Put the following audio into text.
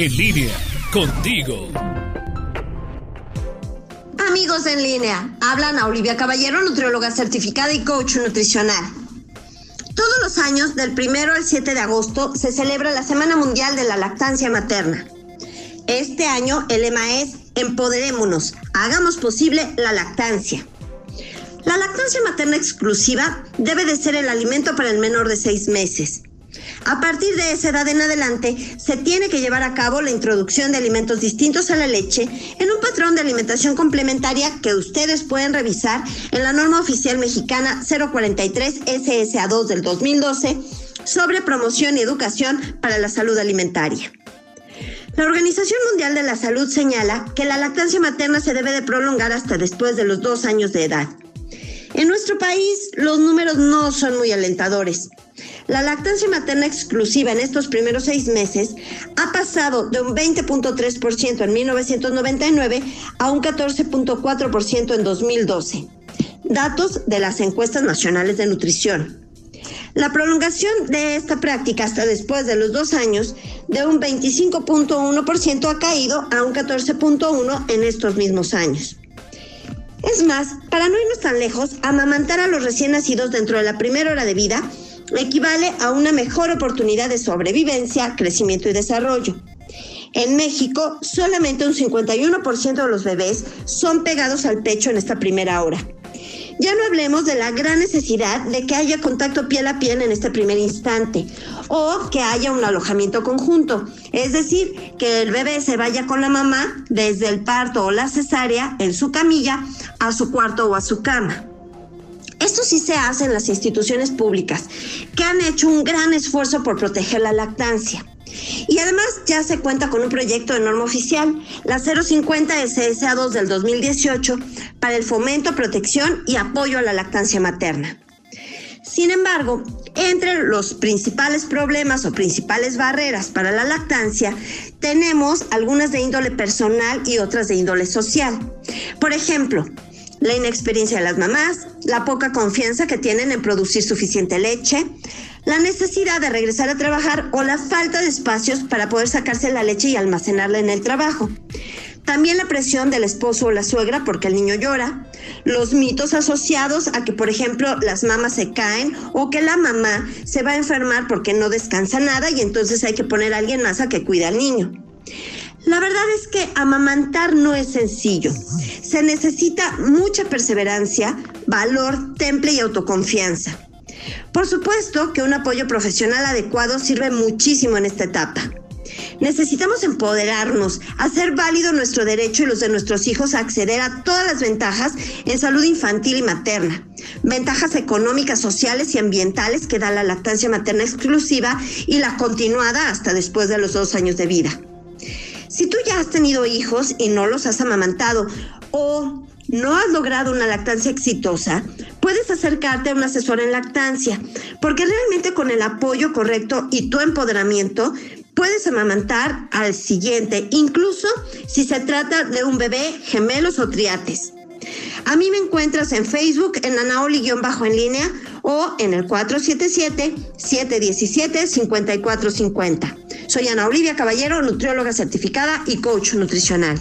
En línea, contigo. Amigos en línea, hablan a Olivia Caballero, nutrióloga certificada y coach nutricional. Todos los años, del primero al 7 de agosto, se celebra la Semana Mundial de la Lactancia Materna. Este año el lema es Empoderémonos, hagamos posible la lactancia. La lactancia materna exclusiva debe de ser el alimento para el menor de seis meses. A partir de esa edad en adelante, se tiene que llevar a cabo la introducción de alimentos distintos a la leche en un patrón de alimentación complementaria que ustedes pueden revisar en la norma oficial mexicana 043 SSA2 del 2012 sobre promoción y educación para la salud alimentaria. La Organización Mundial de la Salud señala que la lactancia materna se debe de prolongar hasta después de los dos años de edad. En nuestro país los números no son muy alentadores. La lactancia materna exclusiva en estos primeros seis meses ha pasado de un 20.3% en 1999 a un 14.4% en 2012. Datos de las encuestas nacionales de nutrición. La prolongación de esta práctica hasta después de los dos años de un 25.1% ha caído a un 14.1% en estos mismos años. Es más, para no irnos tan lejos, amamantar a los recién nacidos dentro de la primera hora de vida equivale a una mejor oportunidad de sobrevivencia, crecimiento y desarrollo. En México, solamente un 51% de los bebés son pegados al pecho en esta primera hora. Ya no hablemos de la gran necesidad de que haya contacto piel a piel en este primer instante o que haya un alojamiento conjunto, es decir, que el bebé se vaya con la mamá desde el parto o la cesárea en su camilla a su cuarto o a su cama. Esto sí se hace en las instituciones públicas, que han hecho un gran esfuerzo por proteger la lactancia. Y además ya se cuenta con un proyecto de norma oficial, la 050 SSA2 del 2018, para el fomento, protección y apoyo a la lactancia materna. Sin embargo, entre los principales problemas o principales barreras para la lactancia, tenemos algunas de índole personal y otras de índole social. Por ejemplo, la inexperiencia de las mamás, la poca confianza que tienen en producir suficiente leche, la necesidad de regresar a trabajar o la falta de espacios para poder sacarse la leche y almacenarla en el trabajo. También la presión del esposo o la suegra porque el niño llora, los mitos asociados a que, por ejemplo, las mamás se caen o que la mamá se va a enfermar porque no descansa nada y entonces hay que poner a alguien más a que cuide al niño. La verdad es que amamantar no es sencillo. Se necesita mucha perseverancia, valor, temple y autoconfianza. Por supuesto que un apoyo profesional adecuado sirve muchísimo en esta etapa. Necesitamos empoderarnos, hacer válido nuestro derecho y los de nuestros hijos a acceder a todas las ventajas en salud infantil y materna, ventajas económicas, sociales y ambientales que da la lactancia materna exclusiva y la continuada hasta después de los dos años de vida. Si tú ya has tenido hijos y no los has amamantado o no has logrado una lactancia exitosa, puedes acercarte a un asesor en lactancia, porque realmente con el apoyo correcto y tu empoderamiento puedes amamantar al siguiente, incluso si se trata de un bebé, gemelos o triates. A mí me encuentras en Facebook en Anaoli-bajo en línea o en el 477-717-5450. Soy Ana Olivia Caballero, nutrióloga certificada y coach nutricional.